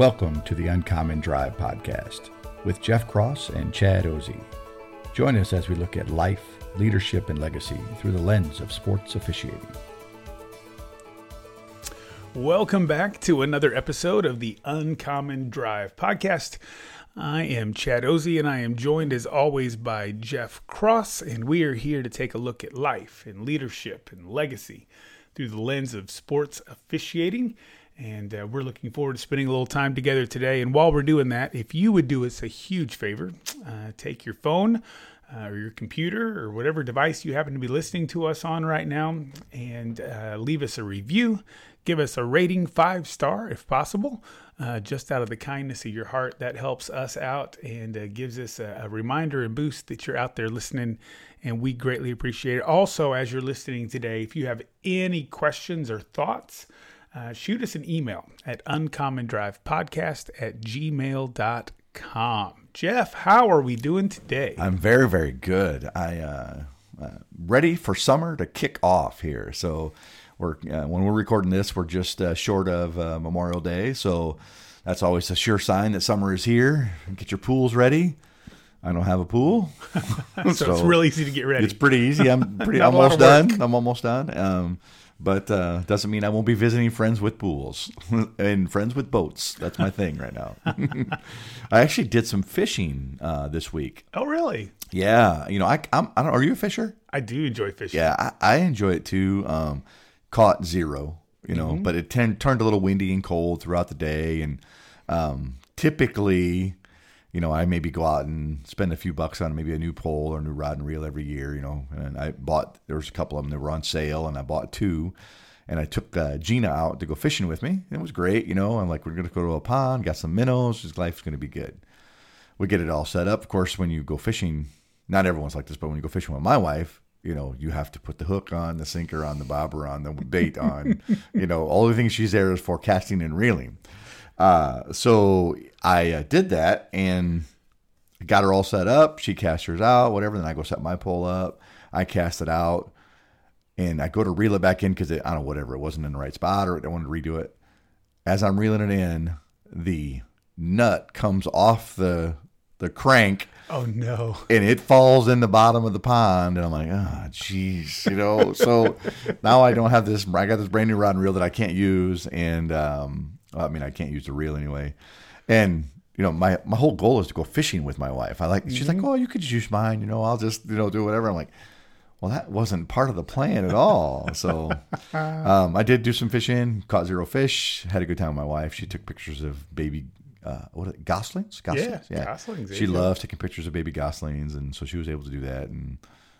Welcome to the Uncommon Drive podcast with Jeff Cross and Chad Ozy. Join us as we look at life, leadership, and legacy through the lens of sports officiating. Welcome back to another episode of the Uncommon Drive podcast. I am Chad Ozy, and I am joined as always by Jeff Cross, and we are here to take a look at life and leadership and legacy through the lens of sports officiating. And uh, we're looking forward to spending a little time together today. And while we're doing that, if you would do us a huge favor, uh, take your phone uh, or your computer or whatever device you happen to be listening to us on right now and uh, leave us a review. Give us a rating, five star if possible, uh, just out of the kindness of your heart. That helps us out and uh, gives us a, a reminder and boost that you're out there listening. And we greatly appreciate it. Also, as you're listening today, if you have any questions or thoughts, uh, shoot us an email at uncommondrivepodcast at gmail.com. Jeff, how are we doing today? I'm very, very good. I uh, uh, ready for summer to kick off here. So we're uh, when we're recording this, we're just uh, short of uh, Memorial Day. So that's always a sure sign that summer is here. Get your pools ready. I don't have a pool, so, so, it's really easy to get ready. It's pretty easy. I'm pretty almost done. I'm almost done. Um, but uh, doesn't mean I won't be visiting friends with pools and friends with boats. That's my thing right now. I actually did some fishing uh, this week. Oh, really? Yeah. You know, I I'm, I don't. Are you a fisher? I do enjoy fishing. Yeah, I, I enjoy it too. Um, caught zero. You know, mm-hmm. but it ten, turned a little windy and cold throughout the day, and um, typically you know, I maybe go out and spend a few bucks on maybe a new pole or a new rod and reel every year, you know. And I bought, there was a couple of them that were on sale, and I bought two. And I took uh, Gina out to go fishing with me. It was great, you know. I'm like, we're going to go to a pond, got some minnows. His life's going to be good. We get it all set up. Of course, when you go fishing, not everyone's like this, but when you go fishing with my wife, you know, you have to put the hook on, the sinker on, the bobber on, the bait on. you know, all the things she's there is for casting and reeling. Uh, so I uh, did that and got her all set up. She cast hers out, whatever. Then I go set my pole up. I cast it out, and I go to reel it back in because I don't know whatever it wasn't in the right spot or I wanted to redo it. As I'm reeling it in, the nut comes off the the crank. Oh no! And it falls in the bottom of the pond, and I'm like, ah, oh, jeez, you know. so now I don't have this. I got this brand new rod and reel that I can't use, and um, I mean, I can't use the reel anyway. And you know, my my whole goal is to go fishing with my wife. I like. She's mm-hmm. like, oh, you could use mine. You know, I'll just you know do whatever. I'm like, well, that wasn't part of the plan at all. So um, I did do some fishing, caught zero fish, had a good time with my wife. She took pictures of baby. Uh, what are they, goslings? Goslings, yeah, yeah. goslings. She loves taking pictures of baby goslings, and so she was able to do that. And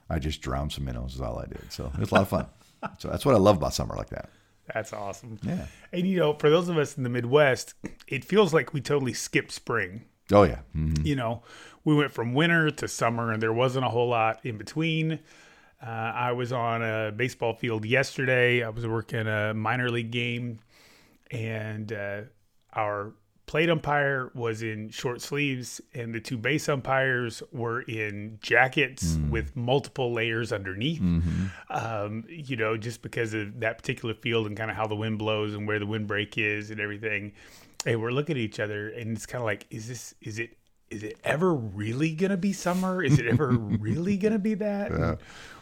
I just drowned some minnows. Is all I did. So it was a lot of fun. so that's what I love about summer like that. That's awesome. Yeah. And you know, for those of us in the Midwest, it feels like we totally skipped spring. Oh yeah. Mm-hmm. You know, we went from winter to summer, and there wasn't a whole lot in between. Uh, I was on a baseball field yesterday. I was working a minor league game, and uh, our plate umpire was in short sleeves, and the two base umpires were in jackets Mm. with multiple layers underneath. Mm-hmm. Um, you know, just because of that particular field and kind of how the wind blows and where the windbreak is and everything. And we're looking at each other, and it's kind of like, is this, is it, is it ever really gonna be summer? Is it ever really gonna be that? And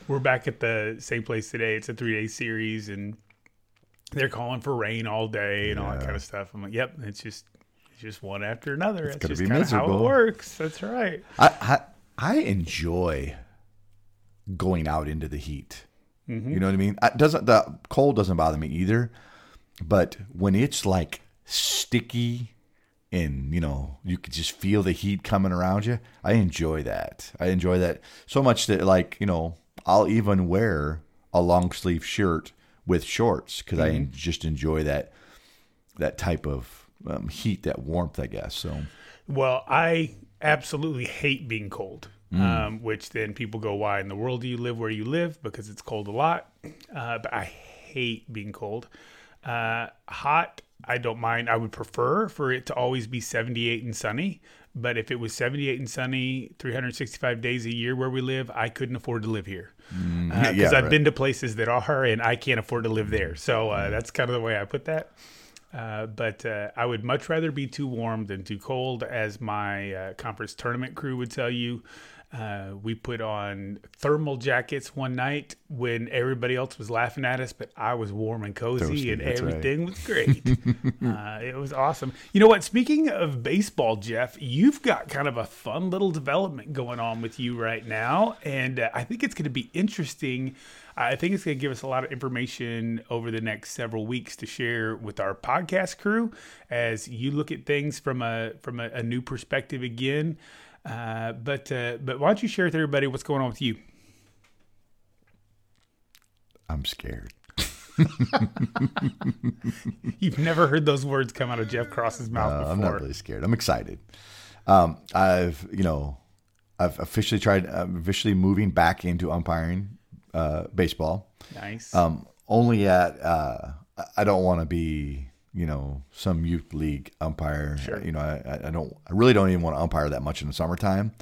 We're back at the same place today. It's a three day series, and they're calling for rain all day and all that kind of stuff. I'm like, yep, it's just just one after another. It's, gonna just be kind of how it miserable. works. That's right. I, I I enjoy going out into the heat. Mm-hmm. You know what I mean? I, doesn't the cold doesn't bother me either, but when it's like sticky and you know you could just feel the heat coming around you, I enjoy that. I enjoy that so much that like you know I'll even wear a long sleeve shirt with shorts because I just enjoy that that type of um, heat, that warmth, I guess. So Well, I absolutely hate being cold. Mm. Um, which then people go, why in the world do you live where you live? Because it's cold a lot. Uh, but I hate being cold. Uh, hot, I don't mind. I would prefer for it to always be 78 and sunny. But if it was 78 and sunny 365 days a year where we live, I couldn't afford to live here. Because Mm. yeah, I've right. been to places that are, and I can't afford to live there. So uh, that's kind of the way I put that. Uh, but uh, I would much rather be too warm than too cold, as my uh, conference tournament crew would tell you. Uh, we put on thermal jackets one night when everybody else was laughing at us, but I was warm and cozy, and that's right. everything was great. uh, it was awesome. You know what? Speaking of baseball, Jeff, you've got kind of a fun little development going on with you right now, and uh, I think it's going to be interesting. I think it's going to give us a lot of information over the next several weeks to share with our podcast crew as you look at things from a from a, a new perspective again. Uh, but uh, but why don't you share with everybody what's going on with you? I'm scared. You've never heard those words come out of Jeff Cross's mouth Uh, before. I'm not really scared. I'm excited. Um, I've you know, I've officially tried. I'm officially moving back into umpiring uh, baseball. Nice. Um, only at uh, I don't want to be you know some youth league umpire. Sure. You know, I, I don't. I really don't even want to umpire that much in the summertime.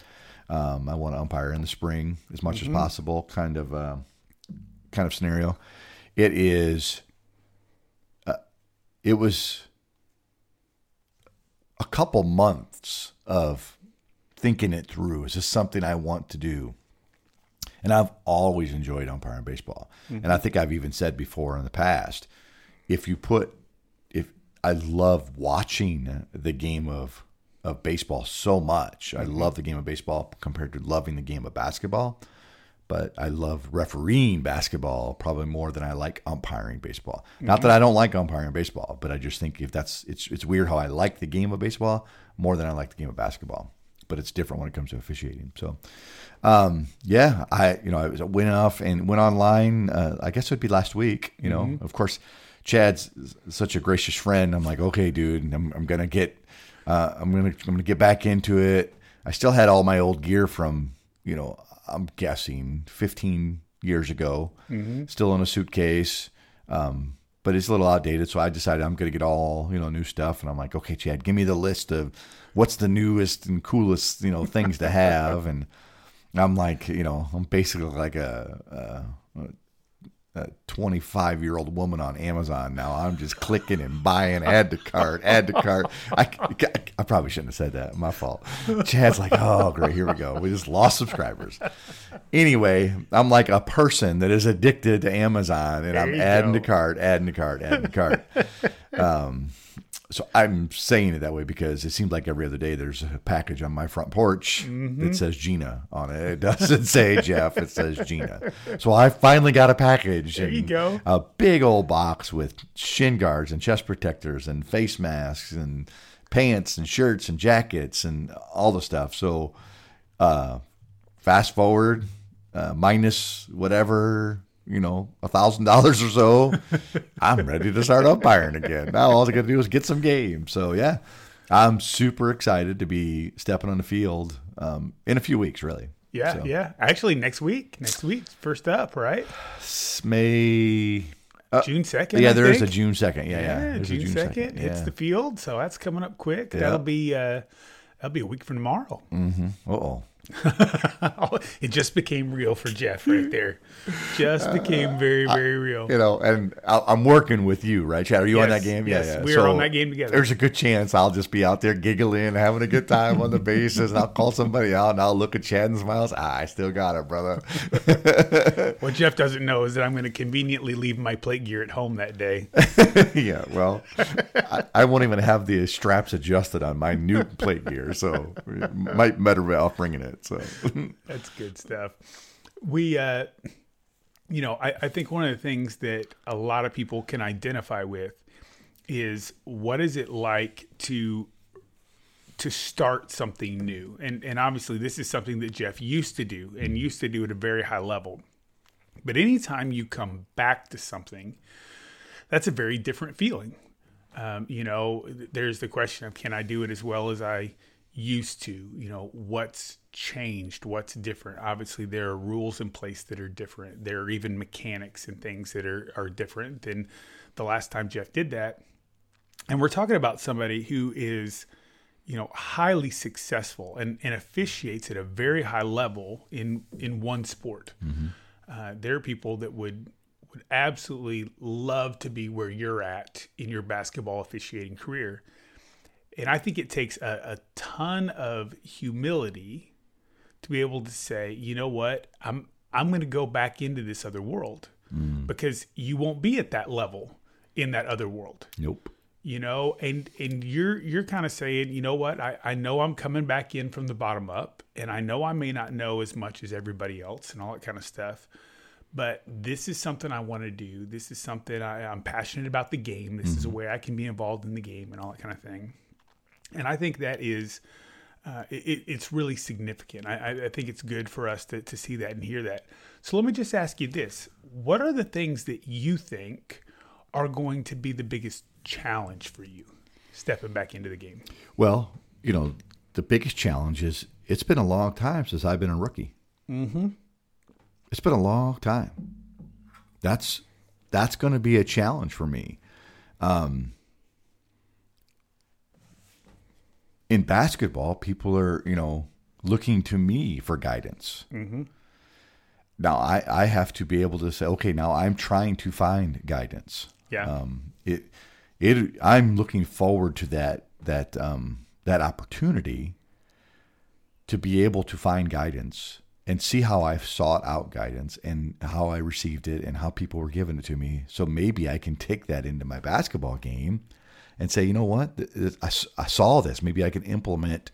Um, I want to umpire in the spring as much as possible. Kind of uh, kind of scenario. It is. Uh, it was a couple months of thinking it through. Is this something I want to do? And I've always enjoyed umpiring baseball. And I think I've even said before in the past, if you put, I love watching the game of of baseball so much, I love the game of baseball compared to loving the game of basketball. But I love refereeing basketball probably more than I like umpiring baseball. Not that I don't like umpiring baseball, but I just think if that's it's it's weird how I like the game of baseball more than I like the game of basketball. But it's different when it comes to officiating. So, um, yeah, I you know I was- went off and went online. Uh, I guess it would be last week. You know, of course, Chad's such a gracious friend. I'm like, okay, dude, I'm, I'm gonna get, uh, I'm gonna I'm gonna get back into it. I still had all my old gear from you know I'm guessing 15 years ago, still in a suitcase. Um, but it's a little outdated, so I decided I'm going to get all you know new stuff. And I'm like, okay, Chad, give me the list of what's the newest and coolest you know things to have. And I'm like, you know, I'm basically like a, a, a 25 year old woman on Amazon now. I'm just clicking and buying, add to cart, add to cart. I, I probably shouldn't have said that. My fault. Chad's like, oh, great, here we go. We just lost subscribers. Anyway, I'm like a person that is addicted to Amazon, and I'm adding go. to cart, adding to cart, adding to cart. Um, so I'm saying it that way because it seems like every other day there's a package on my front porch Mm-hmm. that says Gina on it. It doesn't say Jeff, it says Gina. So I finally got a package. There you go. A big old box with shin guards and chest protectors and face masks and pants and shirts and jackets and all the stuff. So uh, fast forward, uh, minus whatever, you know, a thousand dollars or so, I'm ready to start umpiring again. Now all I got to do is get some games. So yeah, I'm super excited to be stepping on the field um, in a few weeks, really. Yeah, So, yeah. Actually, next week. Next week, first up, right? May. June second. yeah, there is a. June second. Yeah, yeah. Yeah, June second. It's Yeah. the field, so that's coming up quick. Yeah. That'll be uh, that'll be a week from tomorrow. Uh oh. it just became real for Jeff right there. Just became very, very real. You know, and I- I'm working with you, right, Chad? Are you on that game? yes, yeah, yeah. we are on that game together. There's a good chance I'll just be out there giggling, having a good time on the bases, and I'll call somebody out, and I'll look at Chad and smiles. Ah, I still got it, brother. What Jeff doesn't know is that I'm going to conveniently leave my plate gear at home that day. yeah, well, I, I won't even have the straps adjusted on my new plate gear, so it might better be off bringing it. So, That's good stuff. We, uh, you know, I, I think one of the things that a lot of people can identify with is what is it like to to start something new, and and obviously this is something that Jeff used to do and used to do at a very high level. But anytime you come back to something, that's a very different feeling. Um, you know, there's the question of can I do it as well as I used to? You know, what's changed? What's different? Obviously, there are rules in place that are different. There are even mechanics and things that are, are different than the last time Jeff did that. And we're talking about somebody who is, you know, highly successful and, and officiates at a very high level in in one sport. Uh, there are people that would would absolutely love to be where you're at in your basketball officiating career. And I think it takes a, a ton of humility to be able to say, you know what, I'm I'm going to go back into this other world mm. because you won't be at that level in that other world. Nope. you know and and you're you're kind of saying you know what? I, I know i'm coming back in from the bottom up and i know i may not know as much as everybody else and all that kind of stuff. But this is something i want to do. This is something I, i'm passionate about the game. This is a mm-hmm. way i can be involved in the game and all that kind of thing. And i think that is uh, it, it's really significant. I, I- I think it's good for us to, to see that and hear that. So let me just ask you this: What are the things that you think are going to be the biggest challenge for you stepping back into the game? Well, you know, the biggest challenge is it's been a long time since I've been a rookie. Mm-hmm. It's been a long time. That's that's going to be a challenge for me. Um, in basketball, people are you know looking to me for guidance. Mm-hmm. Now I I have to be able to say, okay, now I'm trying to find guidance Yeah. um, it it I'm looking forward to that that um, that opportunity to be able to find guidance and see how I've sought out guidance and how I received it and how people were giving it to me. So maybe I can take that into my basketball game and say, you know what, I, I, saw this. Maybe I can implement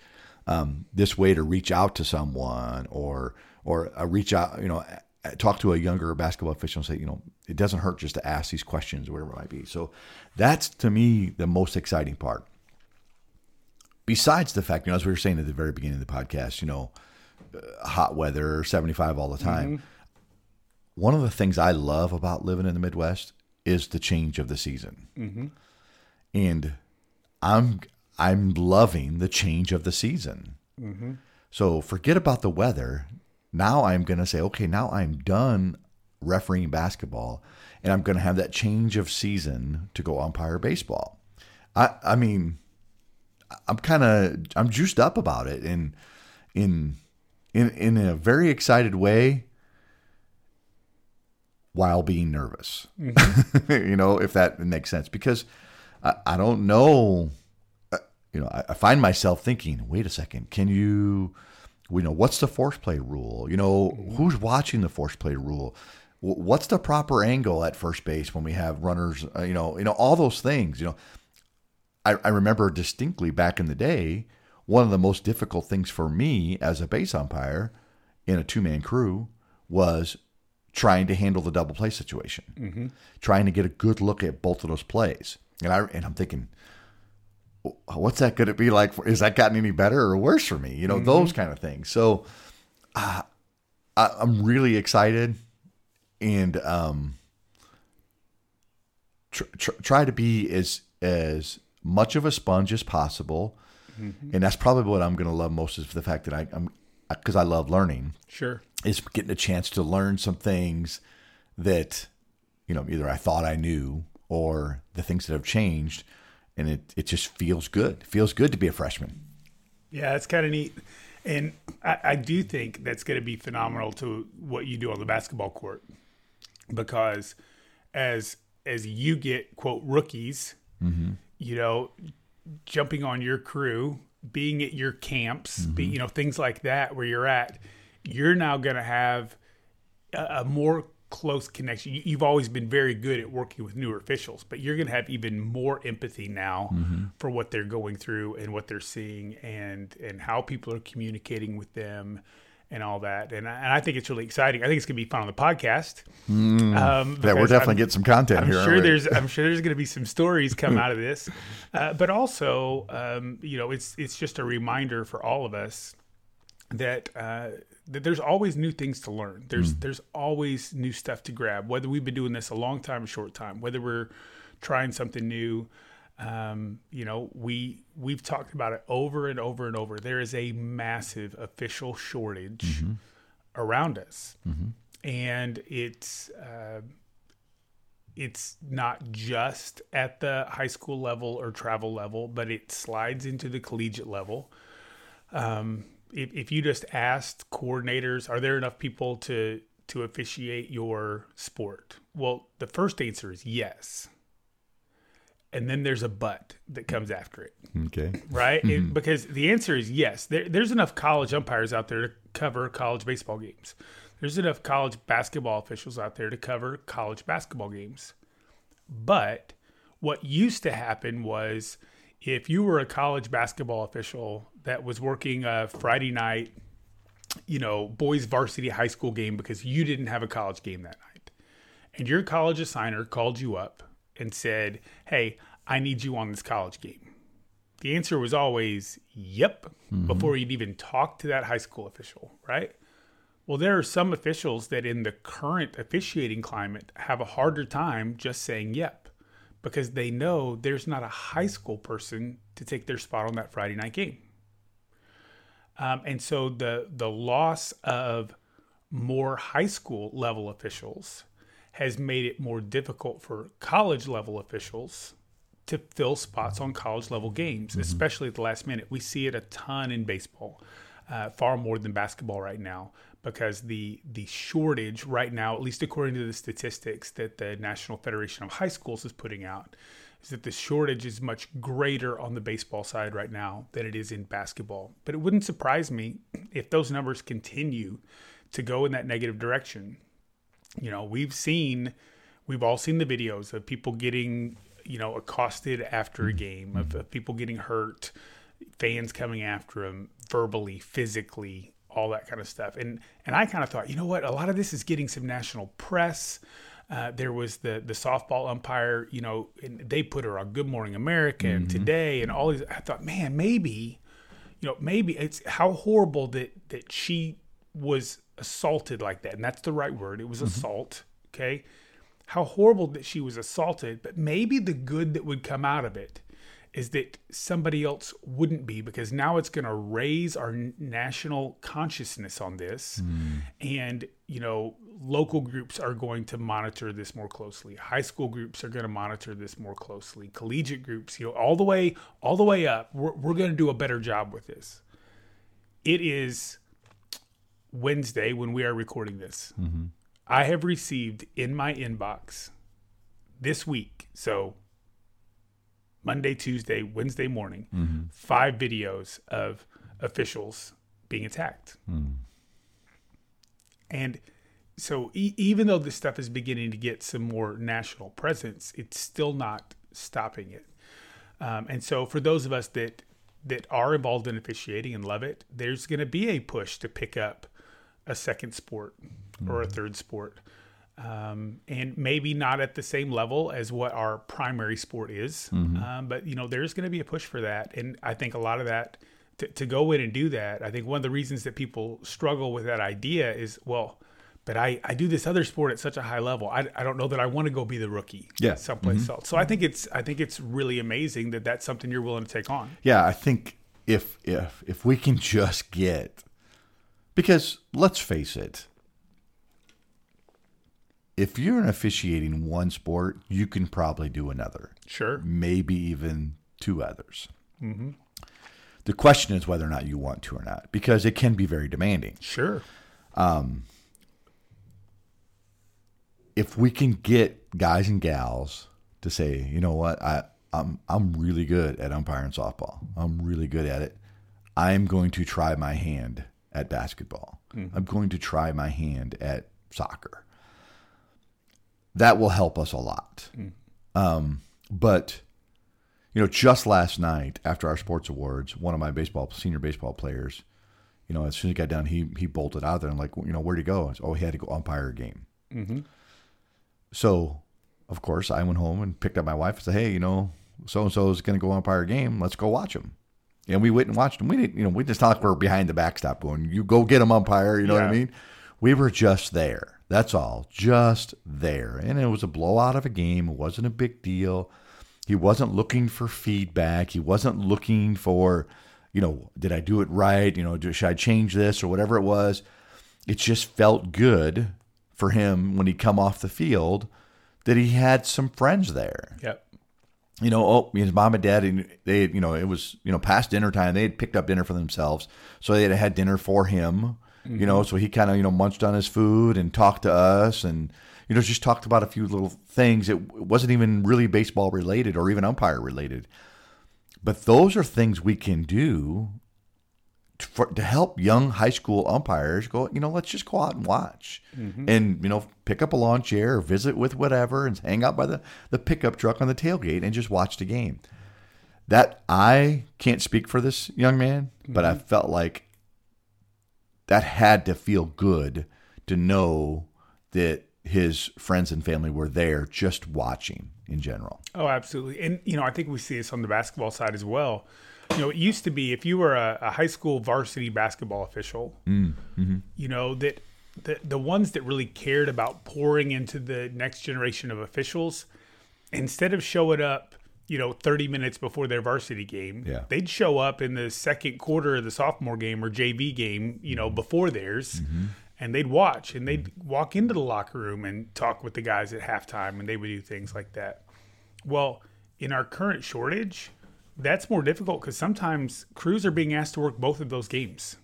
um, this way to reach out to someone or or uh, reach out, you know, talk to a younger basketball official and say, you know, it doesn't hurt just to ask these questions or whatever it might be. So that's to me the most exciting part. Besides the fact, you know, as we were saying at the very beginning of the podcast, you know, uh, hot weather, 75 all the time. One of the things I love about living in the Midwest is the change of the season. And I'm I'm loving the change of the season. Mm-hmm. So forget about the weather. Now I'm going to say, okay, now I'm done refereeing basketball, and I'm going to have that change of season to go umpire baseball. I I mean, I'm kind of I'm juiced up about it, and in in in a very excited way, while being nervous. Mm-hmm. you know, if that makes sense, because I, I don't know. uh, You know, I, I find myself thinking, wait a second, can you? You know, what's the force play rule? You know, who's watching the force play rule? What's the proper angle at first base when we have runners? Uh, you know, you know all those things. You know, I, I remember distinctly back in the day, one of the most difficult things for me as a base umpire in a two man crew was trying to handle the double play situation, trying to get a good look at both of those plays. And I and I'm thinking, what's that going to be like? For, is that gotten any better or worse for me? You know, those kind of things. So uh, I, I'm really excited and um, tr- tr- try to be as as much of a sponge as possible. And that's probably what I'm going to love most is the fact that I, I'm because I love learning, Sure. is getting a chance to learn some things that, you know, either I thought I knew or the things that have changed. And it, it just feels good. It feels good to be a freshman. Yeah, it's kind of neat. And I, I do think that's going to be phenomenal to what you do on the basketball court because as as you get quote rookies, mm-hmm. you know, jumping on your crew, being at your camps, be, mm-hmm. you know, things like that where you're at, you're now going to have a, a more close connection. You- You've always been very good at working with newer officials, but you're going to have even more empathy now for what they're going through and what they're seeing and and how people are communicating with them and all that. And I, and I think it's really exciting. I think it's going to be fun on the podcast. Um, Yeah, we're definitely I'm- getting some content I'm here. sure there's I'm sure there's going to be some stories come out of this, uh, but also um, you know it's it's just a reminder for all of us that uh, that there's always new things to learn. There's there's always new stuff to grab. Whether we've been doing this a long time or short time, whether we're trying something new, um, you know, we we've talked about it over and over and over. There is a massive official shortage around us, and it's. Uh, it's not just at the high school level or travel level, but it slides into the collegiate level. Um, if, if you just asked coordinators, are there enough people to to officiate your sport? Well, the first answer is yes, and then there's a but that comes after it Okay. right? It- mm-hmm. because the answer is yes. There, there's enough college umpires out there to cover college baseball games. There's enough college basketball officials out there to cover college basketball games. But what used to happen was if you were a college basketball official that was working a Friday night, you know, boys varsity high school game because you didn't have a college game that night, and your college assigner called you up and said, Hey, I need you on this college game. The answer was always, Yep, mm-hmm. before you'd even talk to that high school official, right? Well, there are some officials that in the current officiating climate have a harder time just saying yep because they know there's not a high school person to take their spot on that Friday night game. Um, and so the the loss of more high school level officials has made it more difficult for college level officials to fill spots on college level games, especially at the last minute. We see it a ton in baseball, uh, far more than basketball right now, because the the shortage right now, at least according to the statistics that the National Federation of High Schools is putting out, is that the shortage is much greater on the baseball side right now than it is in basketball. But it wouldn't surprise me if those numbers continue to go in that negative direction. You know we've seen we've all seen the videos of people getting you know accosted after a game of, of people getting hurt fans coming after them verbally physically all that kind of stuff. And and i kind of thought you know what? A lot of this is getting some national press uh, there was the the softball umpire you know and they put her on good morning america and mm-hmm. today and all these i thought man maybe you know maybe it's how horrible that that she was assaulted like that. And that's the right word. It was mm-hmm. assault okay? How horrible that she was assaulted but maybe the good that would come out of it is that somebody else wouldn't be because now it's going to raise our national consciousness on this. Mm. And you know local groups are going to monitor this more closely. High school groups are going to monitor this more closely. Collegiate groups you know all the way all the way up we're, we're going to do a better job with this. It is wednesday when we are recording this. Mm-hmm. I have received in my inbox this week so Monday, Tuesday, Wednesday morning, mm-hmm. five videos of officials being attacked. Hmm. And so, e- even though this stuff is beginning to get some more national presence, it's still not stopping it. Um, and so, for those of us that that are involved in officiating and love it, there's going to be a push to pick up a second sport or a third sport um, and maybe not at the same level as what our primary sport is. Um, but you know, there's going to be a push for that, and I think a lot of that to, to go in and do that. I think one of the reasons that people struggle with that idea is well. But I, I do this other sport at such a high level. I, I don't know that I want to go be the rookie Yeah. someplace mm-hmm. else. So I think it's I think it's really amazing that that's something you're willing to take on. Yeah, I think if if if we can just get Because let's face it, if you're an officiating one sport, you can probably do another, Sure. maybe even two others. Mm-hmm. The question is whether or not you want to or not, because it can be very demanding. Sure. Um, if we can get guys and gals to say, you know what, I I'm I'm really good at umpiring softball. I'm really good at it. I'm going to try my hand at basketball. Mm-hmm. I'm going to try my hand at soccer. That will help us a lot. Mm. Um, but you know, just last night after our sports awards, one of my baseball senior baseball players, you know, as soon as he got done, he he bolted out there and like, you know, where'd he go? Said, oh, he had to go umpire a game. Mm-hmm. So, of course, I went home and picked up my wife and said, "Hey, you know, so and so is going to go umpire a game. Let's go watch him." And we went and watched him. We didn't, you know, we just not like we're behind the backstop going, "You go get him, umpire." You know what I mean? We were just there. That's all, just there. And it was a blowout of a game. It wasn't a big deal. He wasn't looking for feedback. He wasn't looking for, you know, did I do it right? You know, should I change this or whatever it was? It just felt good for him when he come off the field that he had some friends there. Yep. You know, oh, his mom and dad, and they, you know, it was you know past dinner time. They had picked up dinner for themselves, so they had had dinner for him. You know, mm-hmm. so he kind of you know munched on his food and talked to us, and you know just talked about a few little things. It wasn't even really baseball related or even umpire related, but those are things we can do for, to help young high school umpires go, you know, let's just go out and watch mm-hmm. and, you know, pick up a lawn chair or visit with whatever and hang out by the, the pickup truck on the tailgate and just watch the game. That I can't speak for this young man, but I mm-hmm. felt like that had to feel good to know that his friends and family were there just watching in general. Oh, absolutely. And, you know, I think we see this on the basketball side as well. You know, it used to be if you were a, a high school varsity basketball official, mm, mm-hmm. you know, that the, the ones that really cared about pouring into the next generation of officials, instead of showing up, you know, 30 minutes before their varsity game, Yeah. they'd show up in the second quarter of the sophomore game or JV game, you know, mm-hmm. before theirs. Mm-hmm. And they'd watch and they'd walk into the locker room and talk with the guys at halftime and they would do things like that. Well, in our current shortage, that's more difficult because sometimes crews are being asked to work both of those games.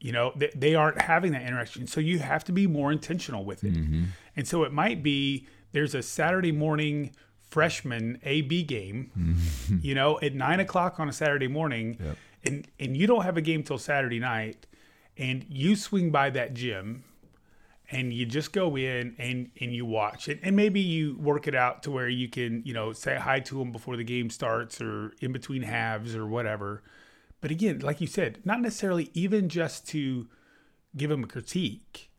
You know, they, they aren't having that interaction. So you have to be more intentional with it. Mm-hmm. And so it might be there's a Saturday morning freshman AB game, mm-hmm. you know, at nine o'clock on a Saturday morning, and, and you don't have a game till Saturday night, and you swing by that gym and you just go in and and you watch it. And maybe you work it out to where you can you know say hi to them before the game starts or in between halves or whatever. But again like you said not necessarily even just to give them a critique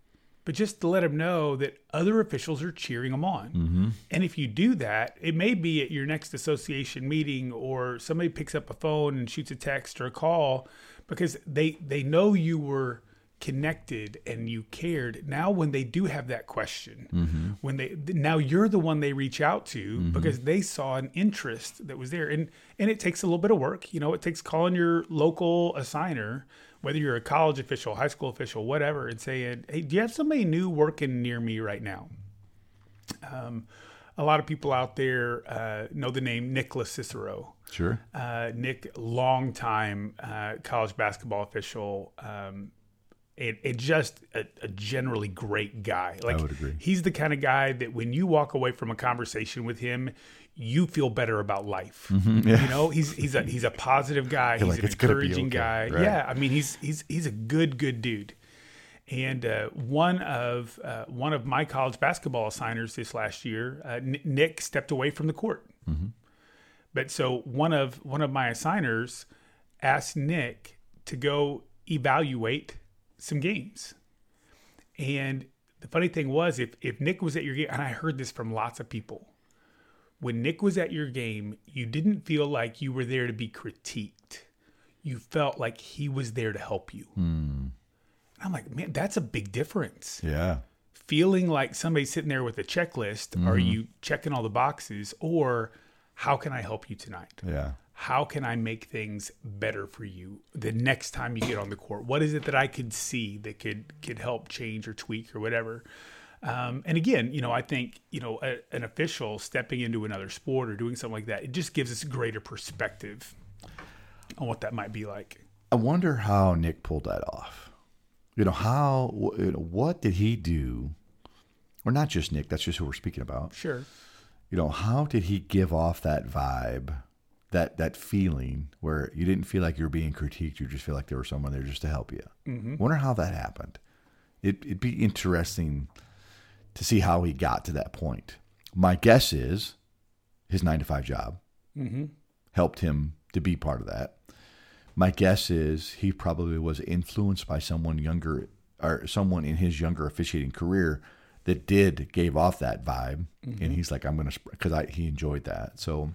but just to let them know that other officials are cheering them on. Mm-hmm. And if you do that it may be at your next association meeting or somebody picks up a phone and shoots a text or a call because they they know you were connected and you cared now when they do have that question when they now you're the one they reach out to because they saw an interest that was there. And and it takes a little bit of work you know it takes calling your local assigner whether you're a college official high school official whatever and saying hey do you have somebody new working near me right now? Um, a lot of people out there uh, know the name Nicholas Cicero. Sure. uh, Nick, longtime uh, college basketball official, um, and, and just a, a generally great guy. Like would agree. he's the kind of guy that when you walk away from a conversation with him, you feel better about life. You know, he's he's a he's a positive guy. he's Mm-hmm. like, an "It's encouraging okay." guy. Right. Yeah, I mean he's he's he's a good good dude. And uh, one of uh, one of my college basketball assigners this last year, uh, Nick stepped away from the court. But so one of one of my assigners asked Nick to go evaluate some games. And the funny thing was if if Nick was at your game and I heard this from lots of people. When Nick was at your game, you didn't feel like you were there to be critiqued. You felt like he was there to help you. And I'm like, man, that's a big difference Yeah. feeling like somebody's sitting there with a checklist are mm-hmm. you checking all the boxes or how can i help you tonight Yeah. How can I make things better for you the next time you get on the court? What is it that I could see that could could help change or tweak or whatever? Um, and again, you know, I think you know a, an official stepping into another sport or doing something like that, it just gives us greater perspective on what that might be like. I wonder how Nick pulled that off. You know how you know, what did he do? Or not just Nick. That's just who we're speaking about. Sure. You know how did he give off that vibe? That that feeling where you didn't feel like you were being critiqued, you just feel like there was someone there just to help you. Mm-hmm. Wonder how that happened. It, it'd be interesting to see how he got to that point. My guess is his nine to five job mm-hmm. helped him to be part of that. My guess is he probably was influenced by someone younger or someone in his younger officiating career that did gave off that vibe, mm-hmm. and he's like, I'm gonna because I he enjoyed that. So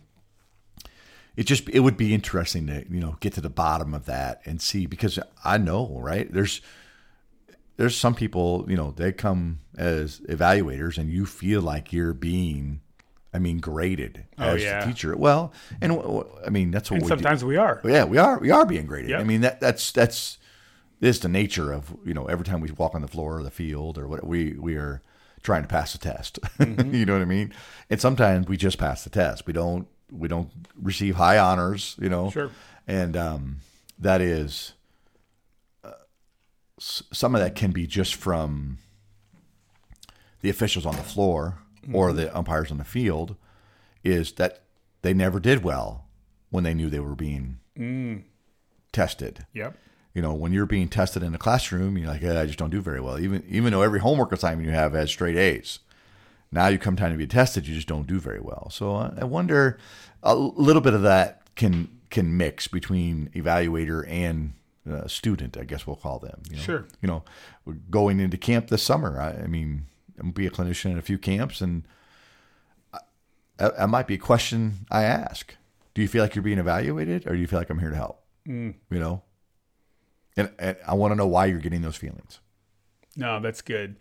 it just it would be interesting to you know get to the bottom of that and see because I know right there's there's some people you know they come as evaluators and you feel like you're being I mean graded oh, as yeah. the teacher well and I mean that's what and we sometimes do. we are yeah we are we are being graded yep. I mean that that's that's this the nature of you know every time we walk on the floor or the field or what we we are trying to pass a test mm-hmm. you know what I mean and sometimes we just pass the test we don't we don't receive high honors, you know. Sure. And um, that is uh, some of that can be just from the officials on the floor mm-hmm. or the umpires on the field. Is that they never did well when they knew they were being mm. tested. Yep. You know, when you're being tested in the classroom, you're like, hey, I just don't do very well. Even even though every homework assignment you have has straight A's. Now you come time to be tested, you just don't do very well. So uh, I wonder a little bit of that can can mix between evaluator and uh, student. I guess we'll call them. You know? Sure. You know, going into camp this summer. I, I mean, I'm be a clinician in a few camps, and that might be a question I ask. Do you feel like you're being evaluated, or do you feel like I'm here to help? Mm. You know, and, and I want to know why you're getting those feelings. No, that's good.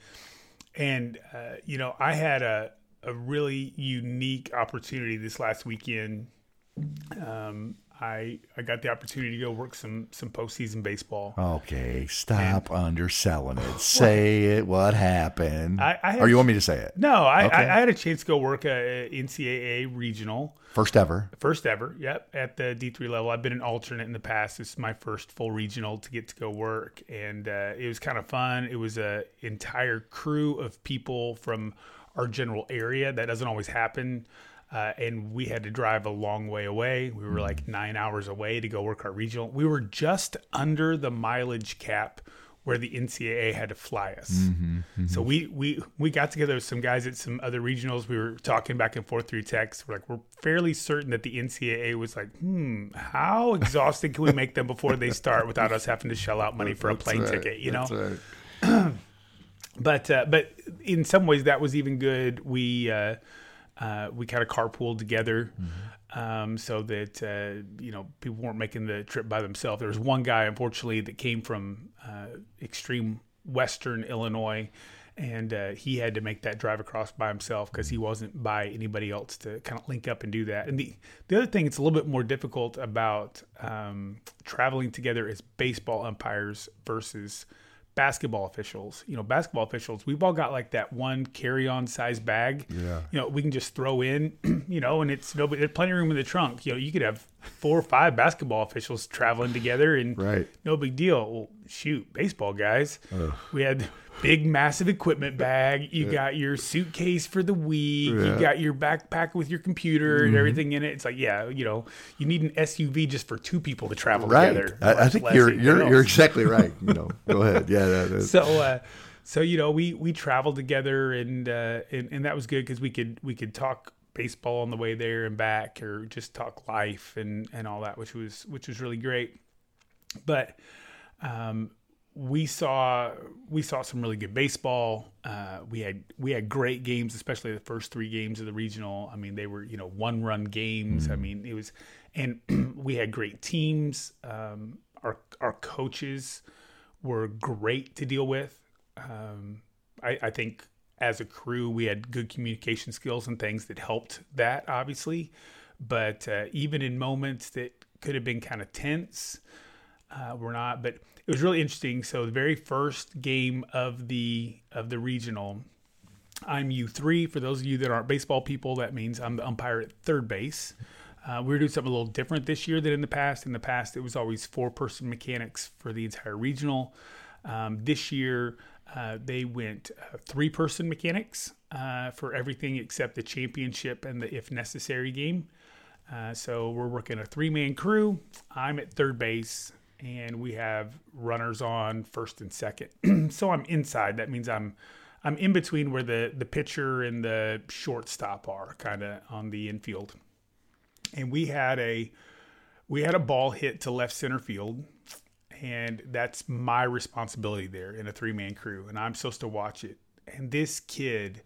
And uh, you know, I had a a really unique opportunity this last weekend. Um, I I got the opportunity to go work some some postseason baseball. Okay, stop and, underselling it. Say it. What happened? I, I or you want me to say it? No, I, okay. I, I, had a chance to go work a, NCAA regional. First ever. First ever. Yep, at the D three level. I've been an alternate in the past. This is my first full regional to get to go work, and uh, it was kind of fun. It was a entire crew of people from our general area. That doesn't always happen. Uh, and we had to drive a long way away. We were like nine hours away to go work our regional. We were just under the mileage cap where the NCAA had to fly us. Mm-hmm, mm-hmm. So we we we got together with some guys at some other regionals. We were talking back and forth through text. We're like, we're fairly certain that the NCAA was like, hmm, how exhausted can we make them before they start without us having to shell out money for a plane right. ticket? You know. Right. but uh, but in some ways that was even good. We. Uh, uh, we kind of carpooled together mm-hmm. um, so that uh, you know people weren't making the trip by themselves. There was one guy, unfortunately, that came from uh, extreme western Illinois, and uh, he had to make that drive across by himself because he wasn't by anybody else to kind of link up and do that. And the the other thing that's a little bit more difficult about um, traveling together is baseball umpires versus basketball officials. You know, basketball officials, we've all got like that one carry-on size bag. Yeah. You know, we can just throw in, you know, and it's nobody there's plenty of room in the trunk. You know, you could have four or five basketball officials traveling together and right. no big deal. Well, shoot, baseball guys. Ugh. We had big massive equipment bag. You yeah. got your suitcase for the week. Yeah. You got your backpack with your computer mm-hmm. and everything in it. It's like, yeah, you know, you need an SUV just for two people to travel right. together. I, I think you're you're, you're exactly right. You know, go ahead. Yeah. That, that. So, uh, so you know, we we traveled together and uh, and and that was good because we could we could talk baseball on the way there and back, or just talk life and and all that, which was which was really great. But um, we saw we saw some really good baseball. Uh, we had we had great games, especially the first three games of the regional. I mean, they were you know one run games. I mean, it was, and we had great teams. Um, our our coaches were great to deal with. Um, I, I think as a crew, we had good communication skills and things that helped that obviously. but uh, even in moments that could have been kind of tense, uh, we're not. But it was really interesting. So the very first game of the of the regional, I'm U3. For those of you that aren't baseball people, that means I'm the umpire at third base. Uh, we're doing something a little different this year than in the past. In the past, it was always four person mechanics for the entire regional. Um, this year, uh, they went uh, three person mechanics uh, for everything except the championship and the if necessary game. Uh, so we're working a three man crew. I'm at third base, and we have runners on first and second. so I'm inside. That means I'm I'm in between where the the pitcher and the shortstop are, kind of on the infield. And we had a we had a ball hit to left center field, and that's my responsibility there in a three man crew, and I'm supposed to watch it. And this kid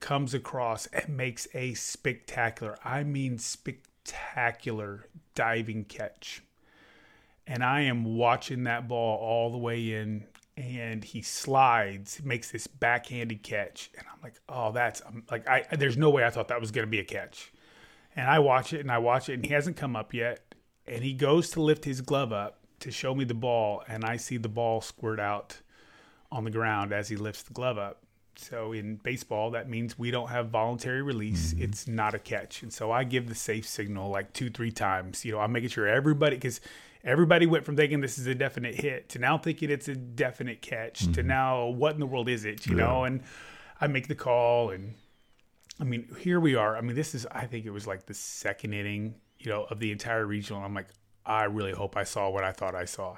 comes across and makes a spectacular, I mean spectacular diving catch. And I am watching that ball all the way in and he slides, makes this backhanded catch, and I'm like, oh, that's I'm like I there's no way I thought that was going to be a catch, and I watch it and I watch it, and he hasn't come up yet, and he goes to lift his glove up to show me the ball, and I see the ball squirt out on the ground as he lifts the glove up. So in baseball, that means we don't have voluntary release. Mm-hmm. It's not a catch, and so I give the safe signal like two, three times. You know, I'm making sure everybody because everybody went from thinking this is a definite hit to now thinking it's a definite catch mm-hmm. to now what in the world is it? You yeah. know, and I make the call, and I mean, here we are. I mean, this is I think it was like the second inning, you know, of the entire regional. I'm like, I really hope I saw what I thought I saw.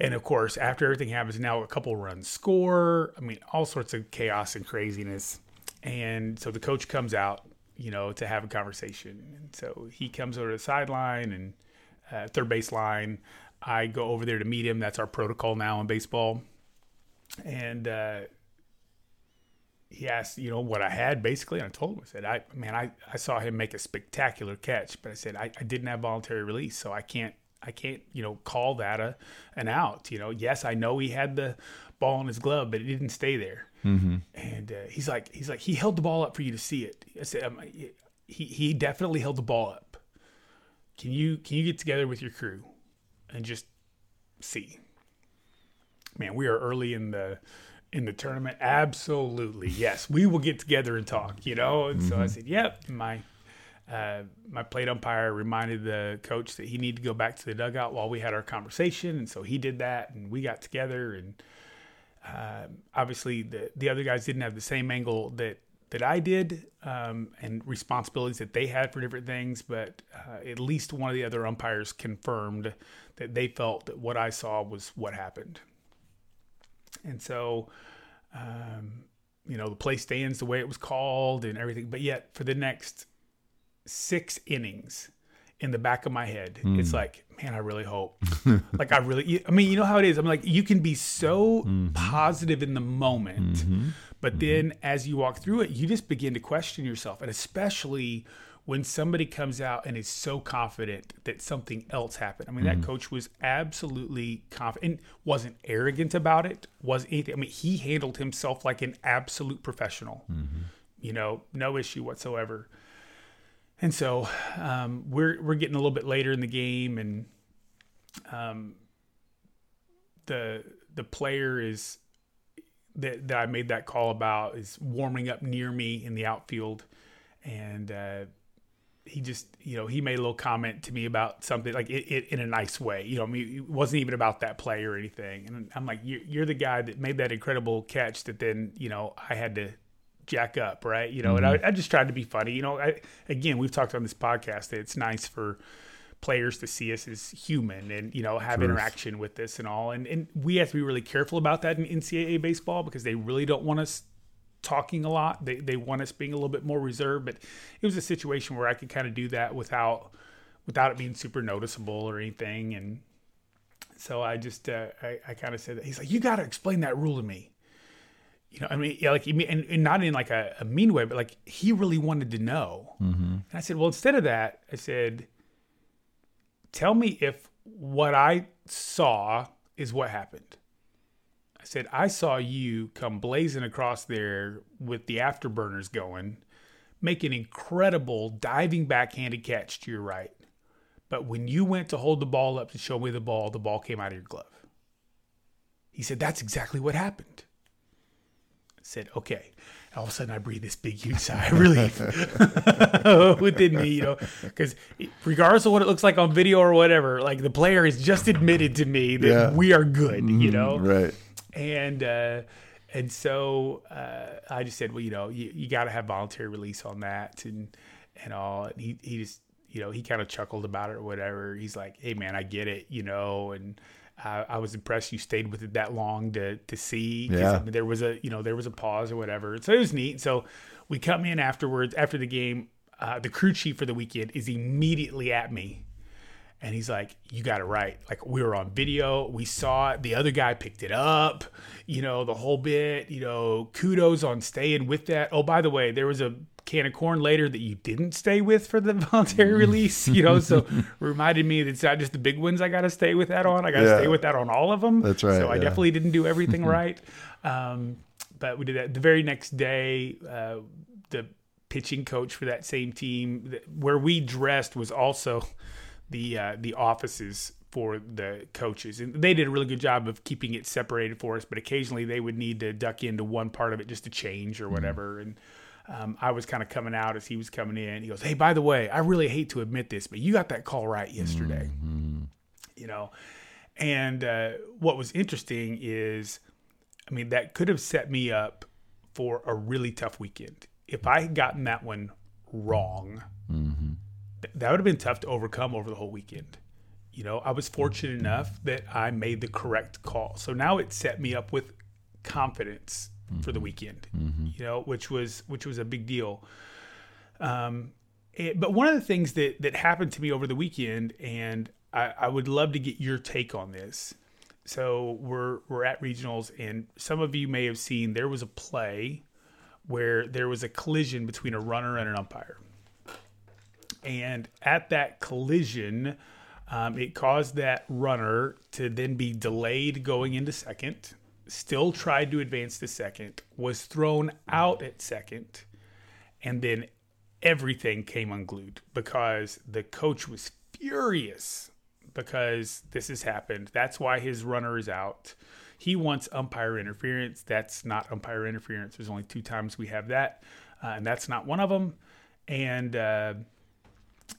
And of course, after everything happens, now a couple runs score. I mean, all sorts of chaos and craziness. And so the coach comes out, you know, to have a conversation. And so he comes over to the sideline and uh, third base line. I go over there to meet him. That's our protocol now in baseball. And uh, he asked, you know, what I had basically. And I told him, I said, I man, I, I saw him make a spectacular catch, but I said I, I didn't have voluntary release, so I can't I can't, you know, call that a an out. You know, yes, I know he had the ball in his glove, but it didn't stay there. Mm-hmm. And uh, he's like, he's like, he held the ball up for you to see it. I said, um, he he definitely held the ball up. Can you can you get together with your crew and just see? Man, we are early in the in the tournament. Absolutely, yes, we will get together and talk. You know, and mm-hmm. so I mm-hmm. said, "Yep." My uh, my plate umpire reminded the coach that he needed to go back to the dugout while we had our conversation, and so he did that, and we got together. And uh, obviously, the the other guys didn't have the same angle that that I did um, and responsibilities that they had for different things, but uh, at least one of the other umpires confirmed that they felt that what I saw was what happened. And so, um, you know, the play stands the way it was called and everything, but yet for the next six innings, in the back of my head. Mm. It's like, man, I really hope. like, I really, I mean, you know how it is. I'm like, you can be so mm-hmm. positive in the moment, mm-hmm. But mm-hmm. then as you walk through it, you just begin to question yourself. And especially when somebody comes out and is so confident that something else happened. I mean, that mm-hmm. coach was absolutely confident, wasn't arrogant about it, was anything. I mean, he handled himself like an absolute professional, mm-hmm. you know, no issue whatsoever. And so um, we're we're getting a little bit later in the game, and um, the the player is that, that I made that call about is warming up near me in the outfield, and uh, he just you know he made a little comment to me about something like it, it, in a nice way. You know, I mean, it wasn't even about that play or anything. And I'm like, you're, you're the guy that made that incredible catch that then you know I had to jack up, right? You know, mm-hmm. and I, I, just tried to be funny. You know, I, again, we've talked on this podcast that it's nice for players to see us as human and you know have Truth. interaction with this and all and and we have to be really careful about that in NCAA baseball because they really don't want us talking a lot they they want us being a little bit more reserved but it was a situation where I could kind of do that without without it being super noticeable or anything and so I just uh, I, I kind of said that he's like you got to explain that rule to me you know, I mean, yeah, like, and, and not in like a, a, mean way, but like he really wanted to know. Mm-hmm. And I said, well, instead of that, I said, tell me if what I saw is what happened. I said, I saw you come blazing across there with the afterburners going, make an incredible diving backhanded catch to your right. But when you went to hold the ball up to show me the ball, the ball came out of your glove. He said, That's exactly what happened. I said, Okay. All of a sudden, I breathe this big, huge sigh of relief within me, you know, because regardless of what it looks like on video or whatever, like the player has just admitted to me that Yeah. we are good, you know? Right. and uh, and so uh, I just said, well, you know, you, you got to have voluntary release on that, and and all. And he he just you know he kind of chuckled about it or whatever. He's like, hey man, I get it, you know, and. I I was impressed you stayed with it that long to to see. Yeah. I mean, there was a you know there was a pause or whatever. So it was neat. So we come in afterwards after the game. Uh, the crew chief for the weekend is immediately at me and he's like, You got it right. Like, we were on video. We saw it. The other guy picked it up, you know, the whole bit. You know, kudos on staying with that. Oh, by the way, there was a can of corn later that you didn't stay with for the voluntary release, you know, so reminded me that it's not just the big ones I got to stay with that on. I got to Yeah. stay with that on all of them. That's right, So I yeah. definitely didn't do everything right. Um, but we did that the very next day. Uh, the pitching coach for that same team, where we dressed, was also the uh, the offices for the coaches, and they did a really good job of keeping it separated for us. But occasionally, they would need to duck into one part of it just to change or whatever. And um, I was kind of coming out as he was coming in. He goes, "Hey, by the way, I really hate to admit this, but you got that call right yesterday." You know, and uh, what was interesting is, I mean, that could have set me up for a really tough weekend. If I had gotten that one wrong, th- that would have been tough to overcome over the whole weekend. You know, I was fortunate enough that I made the correct call. So now it set me up with confidence for the weekend. You know, which was which was a big deal. Um, it- but one of the things that that happened to me over the weekend, and I, I would love to get your take on this. So we're we're at regionals, and some of you may have seen there was a play where there was a collision between a runner and an umpire. And at that collision, um, it caused that runner to then be delayed going into second, still tried to advance to second, was thrown out at second, and then everything came unglued because the coach was furious because this has happened. That's why his runner is out. He wants umpire interference. That's not umpire interference. There's only two times we have that, uh, and that's not one of them. And uh,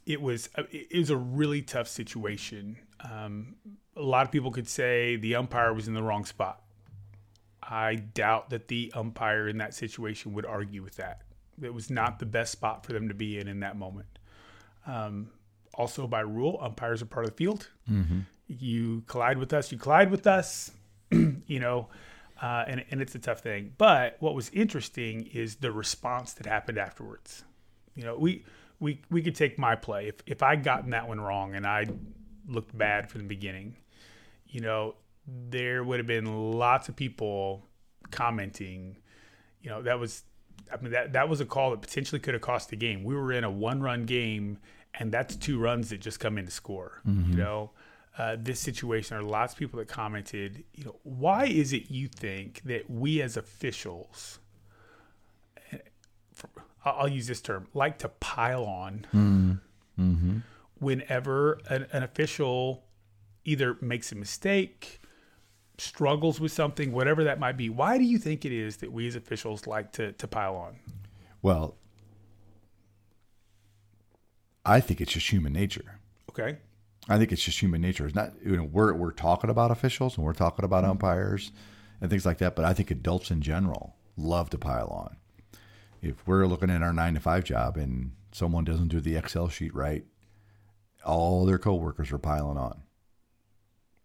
it was it was a really tough situation. Um, a lot of people could say the umpire was in the wrong spot. I doubt that the umpire in that situation would argue with that. It was not the best spot for them to be in in that moment. Um, also, by rule, umpires are part of the field. You collide with us, you collide with us. you know, uh, and and it's a tough thing. But what was interesting is the response that happened afterwards. You know, we we we could take my play if if I gotten that one wrong and I looked bad from the beginning. You know, there would have been lots of people commenting. You know, that was I mean that that was a call that potentially could have cost the game. We were in a one run game, and that's two runs that just come in to score. You mm-hmm. know, uh, this situation, there are lots of people that commented. You know, why is it you think that we as officials, eh, I'll I'll use this term, like to pile on mm-hmm. Mm-hmm. whenever an, an official either makes a mistake, struggles with something, whatever that might be. Why do you think it is that we as officials like to, to pile on? Well, I think it's just human nature. Okay. I think it's just human nature. It's not you know we're we're talking about officials and we're talking about mm-hmm. umpires and things like that, but I think adults in general love to pile on. If we're looking at our nine to five job and someone doesn't do the Excel sheet right, all their coworkers are piling on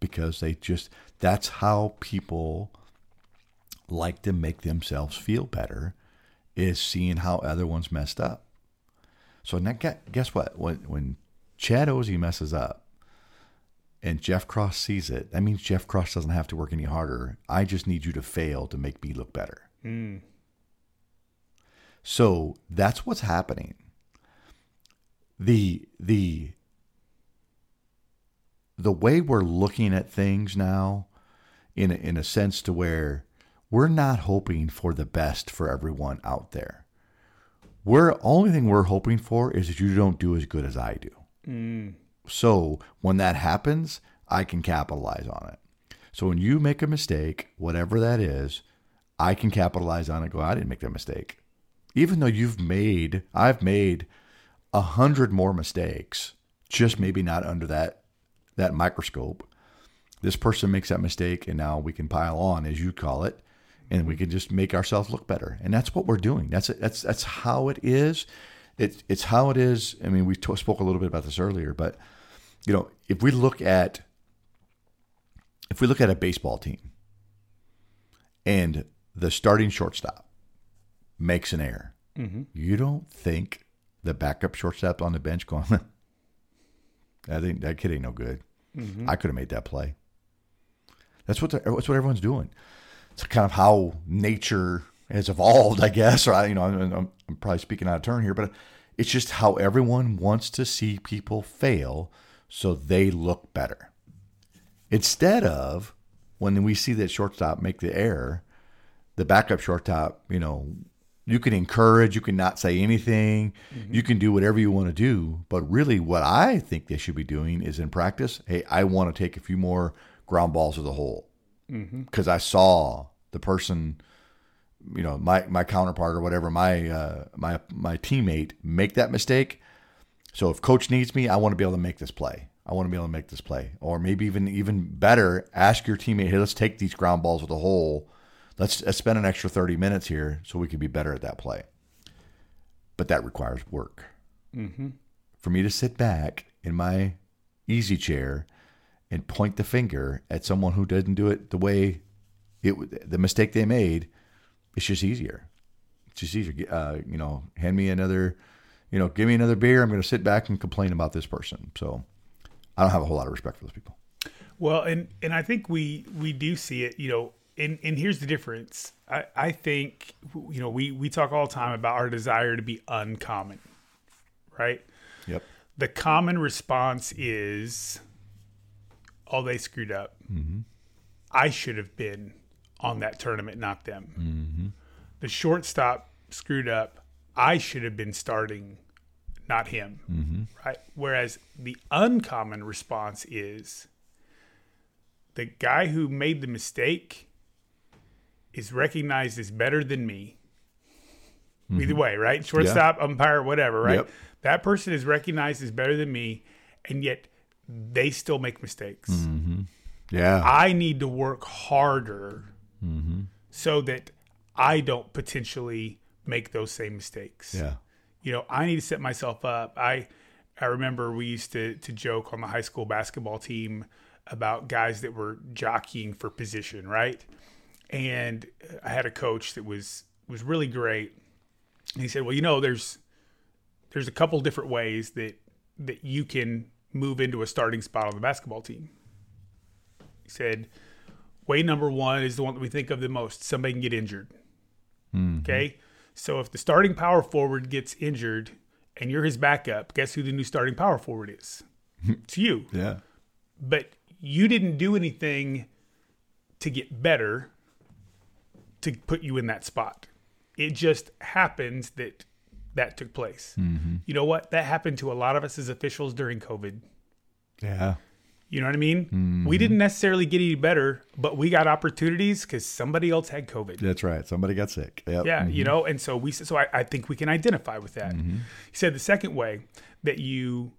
because they just that's how people like to make themselves feel better is seeing how other ones messed up. So now guess what? When when Chad Ozy messes up and Jeff Cross sees it, that means Jeff Cross doesn't have to work any harder. I just need you to fail to make me look better. Hmm. So that's what's happening. The the the way we're looking at things now in a, in a sense to where we're not hoping for the best for everyone out there. we're only thing we're hoping for is that you don't do as good as I do. Mm. So when that happens, I can capitalize on it. So when you make a mistake, whatever that is, I can capitalize on it. Go, I didn't make that mistake, even though you've made, I've made a hundred more mistakes, just maybe not under that that microscope. This person makes that mistake, and now we can pile on, as you call it, and we can just make ourselves look better. And that's what we're doing. That's that's that's how it is. It's it's how it is. I mean, we t- spoke a little bit about this earlier, but you know, if we look at if we look at a baseball team and the starting shortstop makes an error, mm-hmm. you don't think the backup shortstop on the bench going, I think that kid ain't no good. Mm-hmm. I could have made that play. That's what the, that's what everyone's doing. It's kind of how nature has evolved, I guess. Or I, you know, I'm, I'm, I'm probably speaking out of turn here, but it's just how everyone wants to see people fail so they look better. Instead of when we see that shortstop make the error, the backup shortstop, you know, you can encourage, you can not say anything, you can do whatever you want to do. But really, what I think they should be doing is in practice, hey, I want to take a few more ground balls to the hole because I saw the person, you know, my my counterpart or whatever, my uh, my my teammate make that mistake. So if coach needs me, I want to be able to make this play. I want to be able to make this play, or maybe even even better, ask your teammate, hey, let's take these ground balls to the hole. Let's, let's spend an extra thirty minutes here so we can be better at that play. But that requires work. For me to sit back in my easy chair and point the finger at someone who didn't do it the way it the mistake they made, it's just easier. It's just easier. Uh, you know, hand me another, you know, give me another beer. I'm going to sit back and complain about this person. So I don't have a whole lot of respect for those people. Well, and and I think we we do see it, you know, and and here's the difference. I I think you know, we we talk all the time about our desire to be uncommon. Right? Yep. The common response is oh they screwed up. Mm-hmm. I should have been on that tournament, not them. Mm-hmm. The shortstop screwed up. I should have been starting, not him. Mm-hmm. Right? Whereas the uncommon response is the guy who made the mistake is recognized as better than me. Mm-hmm. Either way, right? Shortstop, umpire, whatever, right? Yep. That person is recognized as better than me, and yet they still make mistakes. Mm-hmm. Yeah. I need to work harder mm-hmm. so that I don't potentially make those same mistakes. yeah. You know, I need to set myself up. I I remember we used to to joke on the high school basketball team about guys that were jockeying for position, right? And I had a coach that was was really great. And he said, "Well, you know, there's there's a couple different ways that that you can move into a starting spot on the basketball team." He said, "Way number 1 is the one that we think of the most. Somebody can get injured." Mm-hmm. Okay? So if the starting power forward gets injured and you're his backup, guess who the new starting power forward is? it's you Yeah. but you didn't do anything to get better to put you in that spot. It just happens that that took place. Mm-hmm. You know what? That happened to a lot of us as officials during COVID. Yeah. You know what I mean? Mm-hmm. We didn't necessarily get any better, but we got opportunities because somebody else had COVID. That's right. Somebody got sick. Yep. Yeah, you mm-hmm. know, and so we so I, I think we can identify with that. He said the second way that you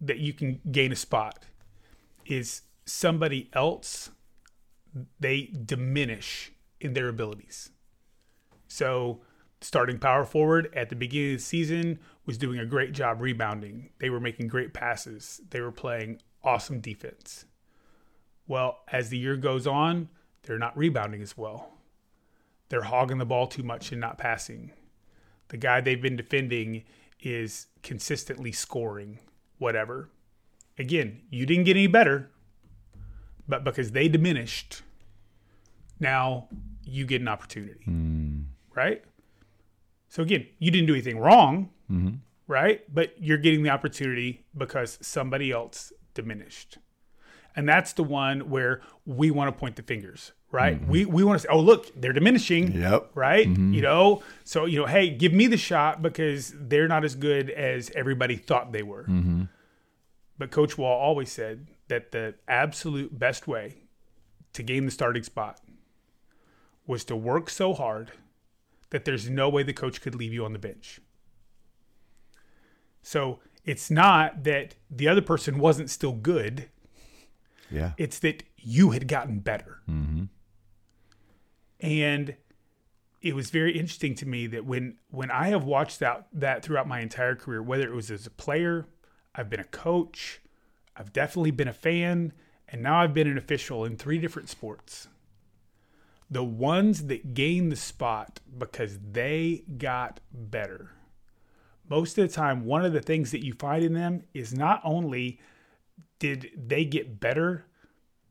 that you can gain a spot is somebody else they diminish in their abilities. So starting power forward at the beginning of the season was doing a great job rebounding. They were making great passes. They were playing awesome defense. Well, as the year goes on, they're not rebounding as well they're hogging the ball too much and not passing. The guy they've been defending is consistently scoring, whatever. Again, you didn't get any better, but because they diminished, now you get an opportunity, hmm. right? So again, you didn't do anything wrong, mm-hmm. right? But you're getting the opportunity because somebody else diminished. And that's the one where we want to point the fingers, right? Mm-hmm. We we want to say, oh look, they're diminishing. Yep. Right. Mm-hmm. You know, so you know, hey, give me the shot because they're not as good as everybody thought they were. But Coach Wall always said that the absolute best way to gain the starting spot was to work so hard that there's no way the coach could leave you on the bench. So it's not that the other person wasn't still good. Yeah. It's that you had gotten better. Mm-hmm. And it was very interesting to me that when when I have watched that that throughout my entire career, whether it was as a player, I've been a coach, I've definitely been a fan, and now I've been an official in three different sports. The ones that gain the spot because they got better. Most of the time, one of the things that you find in them is not only did they get better,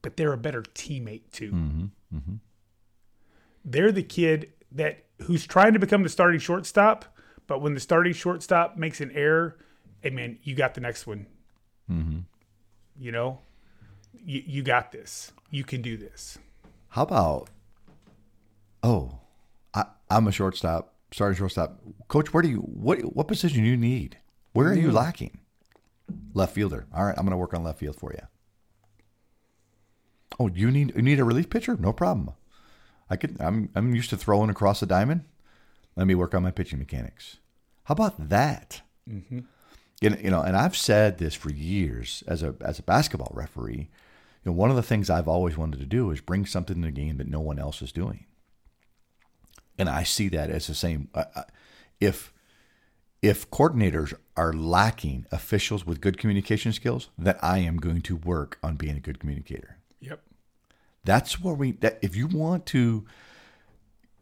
but they're a better teammate too. Mm-hmm, mm-hmm. They're the kid that who's trying to become the starting shortstop, but when the starting shortstop makes an error, hey man, you got the next one. Mm-hmm. You know, you, you got this. You can do this. How about? Oh, I, I'm a shortstop, starting shortstop. Coach, where do you what what position do you need? Where are you mm. lacking? Left fielder. All right, I'm going to work on left field for you. Oh, you need you need a relief pitcher? No problem. I could. I'm I'm used to throwing across the diamond. Let me work on my pitching mechanics. How about that? Mm-hmm. Know, you know, and I've said this for years as a as a basketball referee. You know, one of the things I've always wanted to do is bring something to the game that no one else is doing. And I see that as the same. If if coordinators are lacking officials with good communication skills, then I am going to work on being a good communicator. Yep. That's where we. That if you want to,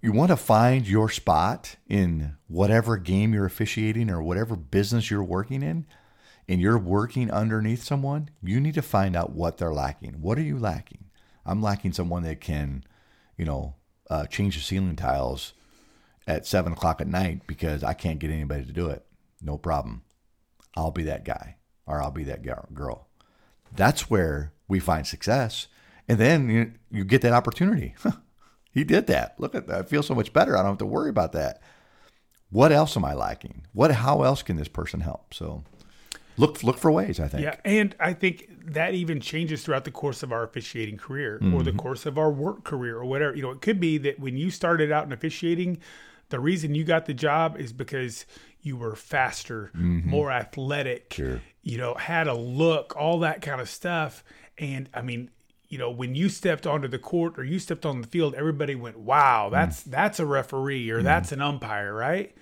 you want to find your spot in whatever game you're officiating or whatever business you're working in, and you're working underneath someone, you need to find out what they're lacking. What are you lacking? I'm lacking someone that can, you know, uh, change the ceiling tiles at seven o'clock at night because I can't get anybody to do it. No problem. I'll be that guy or I'll be that girl. That's where we find success. And then you, you get that opportunity. he did that. Look at that. I feel so much better. I don't have to worry about that. What else am I lacking? What how else can this person help? So look look for ways, I think. Yeah, and I think that even changes throughout the course of our officiating career or Mm-hmm. the course of our work career or whatever. You know, it could be that when you started out in officiating, the reason you got the job is because you were faster, more athletic, Mm-hmm. Sure. you know, had a look, all that kind of stuff. And I mean, you know, when you stepped onto the court or you stepped on the field, everybody went, "Wow, that's that's a referee or that's an umpire, right?"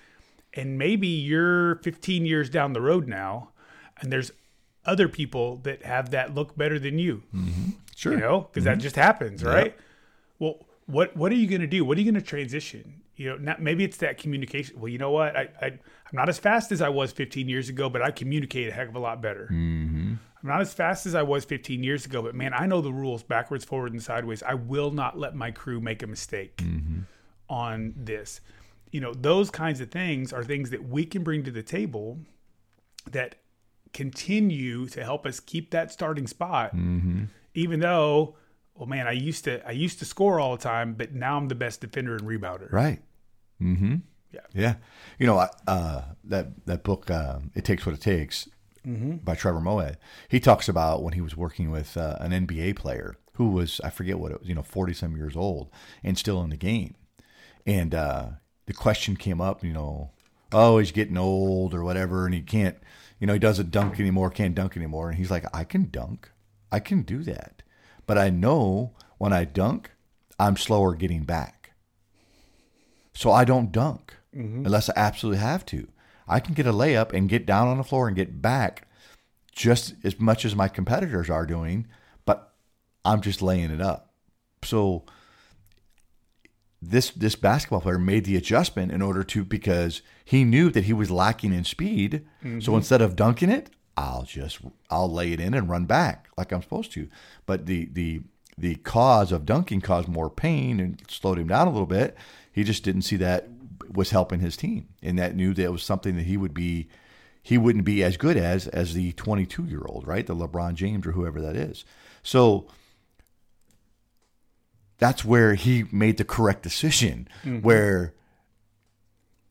And maybe you're 15 years down the road now, and there's other people that have that look better than you. Mm-hmm. Sure. You know, because that mm-hmm. just happens, right? Well, what what are you going to do? What are you going to transition? You know, not, maybe it's that communication. Well, you know what? I, I I'm not as fast as I was 15 years ago, but I communicate a heck of a lot better. Mm-hmm. I'm not as fast as I was 15 years ago, but man, I know the rules backwards, forward, and sideways. I will not let my crew make a mistake on this. You know, those kinds of things are things that we can bring to the table that continue to help us keep that starting spot, even though, well, man, I used to I used to score all the time, but now I'm the best defender and rebounder. Right. Mm-hmm. Yeah. Yeah. You know, uh, that that book, uh, "It Takes What It Takes," by Trevor Moawad. He talks about when he was working with uh, an NBA player who was I forget what it was, you know, forty some years old and still in the game, and uh, the question came up, you know, oh, he's getting old or whatever, and he can't, you know, he doesn't dunk anymore, can't dunk anymore, and he's like, I can dunk, I can do that, but I know when I dunk, I'm slower getting back. So I don't dunk mm-hmm. unless I absolutely have to. I can get a layup and get down on the floor and get back just as much as my competitors are doing, but I'm just laying it up. So this this basketball player made the adjustment in order to because he knew that he was lacking in speed. So mm-hmm. instead of dunking it, I'll just I'll lay it in and run back like I'm supposed to. But the the the cause of dunking caused more pain and slowed him down a little bit. He just didn't see that was helping his team, and that knew that it was something that he would be he wouldn't be as good as as the 22 year old, right? The LeBron James or whoever that is. So that's where he made the correct decision. Where,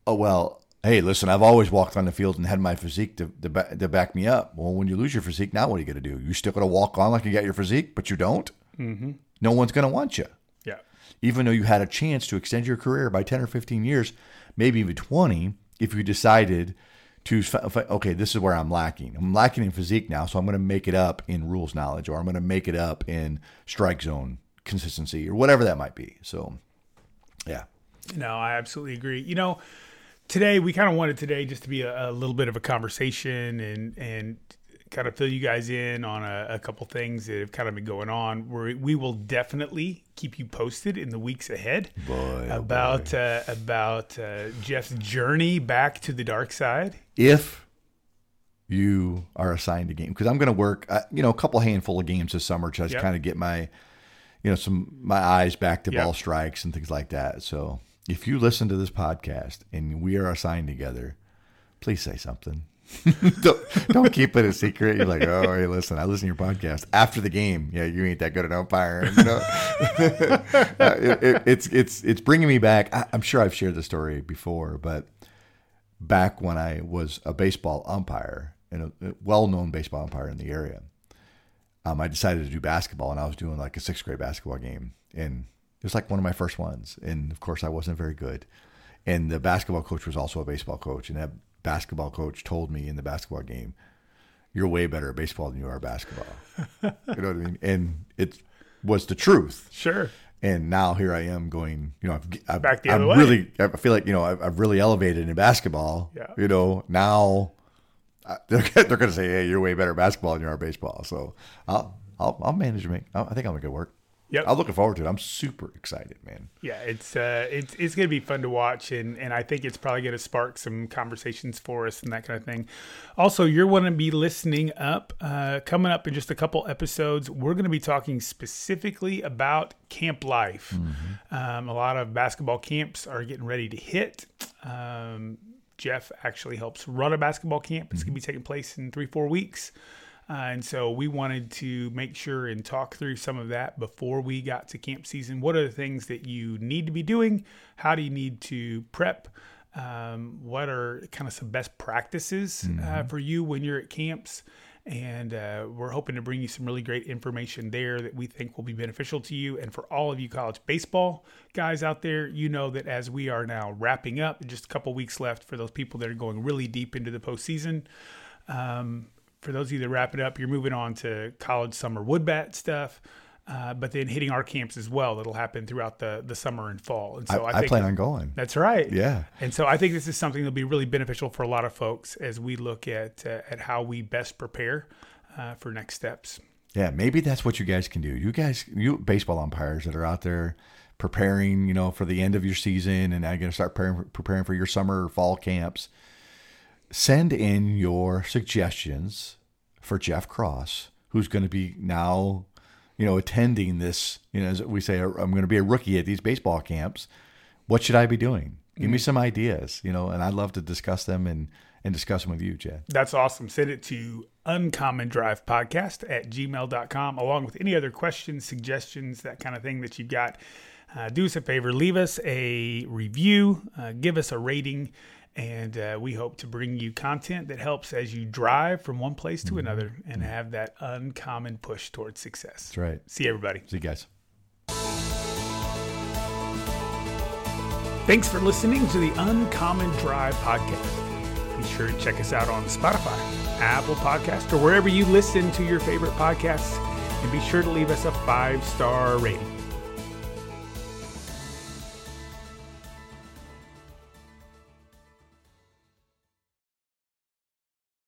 oh well, hey, listen, I've always walked on the field and had my physique to to, to back me up. Well, when you lose your physique, now what are you going to do? You're still going to walk on like you got your physique, but you don't. Mm-hmm. No one's going to want you Yeah. even though you had a chance to extend your career by 10 or 15 years, maybe even 20, if you decided to, okay, this is where I'm lacking. I'm lacking in physique now, so I'm going to make it up in rules knowledge or I'm going to make it up in strike zone consistency or whatever that might be. So, yeah. No, I absolutely agree. You know, today we kind of wanted today just to be a, a little bit of a conversation and and kind of fill you guys in on a, a couple things that have kind of been going on. Where we will definitely keep you posted in the weeks ahead Boy, oh about uh, about uh, Jeff's journey back to the dark side. If you are assigned a game, because I'm going to work, uh, you know, a couple handful of games this summer to just Yep. kind of get my, you know, some my eyes back to Yep. ball strikes and things like that. So if you listen to this podcast and we are assigned together, please say something. don't, don't keep it a secret. You're like, oh, hey, listen, I listen to your podcast after the game. Yeah, you ain't that good an umpire. You know, Uh, it, it, it's it's it's bringing me back. I, I'm sure I've shared the story before, but back when I was a baseball umpire and a, a well-known baseball umpire in the area, um, I decided to do basketball, and I was doing like a sixth grade basketball game, and it was like one of my first ones. And of course, I wasn't very good. And the basketball coach was also a baseball coach, and that basketball coach told me in the basketball game, "You're way better at baseball than you are at basketball." you know what I mean? And it was the truth. Sure. And now here I am going, you know, I've, I've Back the I'm other way. really, I feel like, you know, I've, I've really elevated in basketball. Yeah. You know, now they're, they're going to say, hey, you're way better at basketball than you are at baseball. So I'll, I'll, I'll manage make, I think I'll make it work. Yep. I'm looking forward to it. I'm super excited, man. Yeah, it's uh, it's it's gonna be fun to watch, and and I think it's probably gonna spark some conversations for us and that kind of thing. Also, you're going to be listening up uh, coming up in just a couple episodes. We're going to be talking specifically about camp life. Um, a lot of basketball camps are getting ready to hit. Um, Jeff actually helps run a basketball camp. It's going to be taking place in three four weeks. Uh, and so we wanted to make sure and talk through some of that before we got to camp season. What are the things that you need to be doing? How do you need to prep? Um, what are kind of some best practices uh, for you when you're at camps? And uh, we're hoping to bring you some really great information there that we think will be beneficial to you. And for all of you college baseball guys out there, you know that as we are now wrapping up, just a couple weeks left for those people that are going really deep into the postseason. Um, for those of you that wrap it up, you're moving on to college summer wood bat stuff, uh, but then hitting our camps as well. That'll happen throughout the, the summer and fall. And so I, I, I plan on going. that's right. Yeah. And so I think this is something that'll be really beneficial for a lot of folks as we look at uh, at how we best prepare uh, for next steps. Yeah, maybe that's what you guys can do. You guys, you baseball umpires that are out there preparing, you know, for the end of your season and now you're going to start preparing, preparing for your summer or fall camps. Send in your suggestions for Jeff Cross, who's going to be now, you know, attending this. You know, as we say, I'm going to be a rookie at these baseball camps. What should I be doing? Give me some ideas, you know, and I'd love to discuss them and and discuss them with you, Chad. That's awesome. Send it to uncommon drive podcast at gmail.com along with any other questions, suggestions, that kind of thing that you've got. Uh, do us a favor, leave us a review, uh, give us a rating, and uh, we hope to bring you content that helps as you drive from one place to another and have that uncommon push towards success. That's right. See everybody. See you guys. Thanks for listening to the Uncommon Drive podcast. Be sure to check us out on Spotify, Apple Podcast, or wherever you listen to your favorite podcasts. And be sure to leave us a five star rating.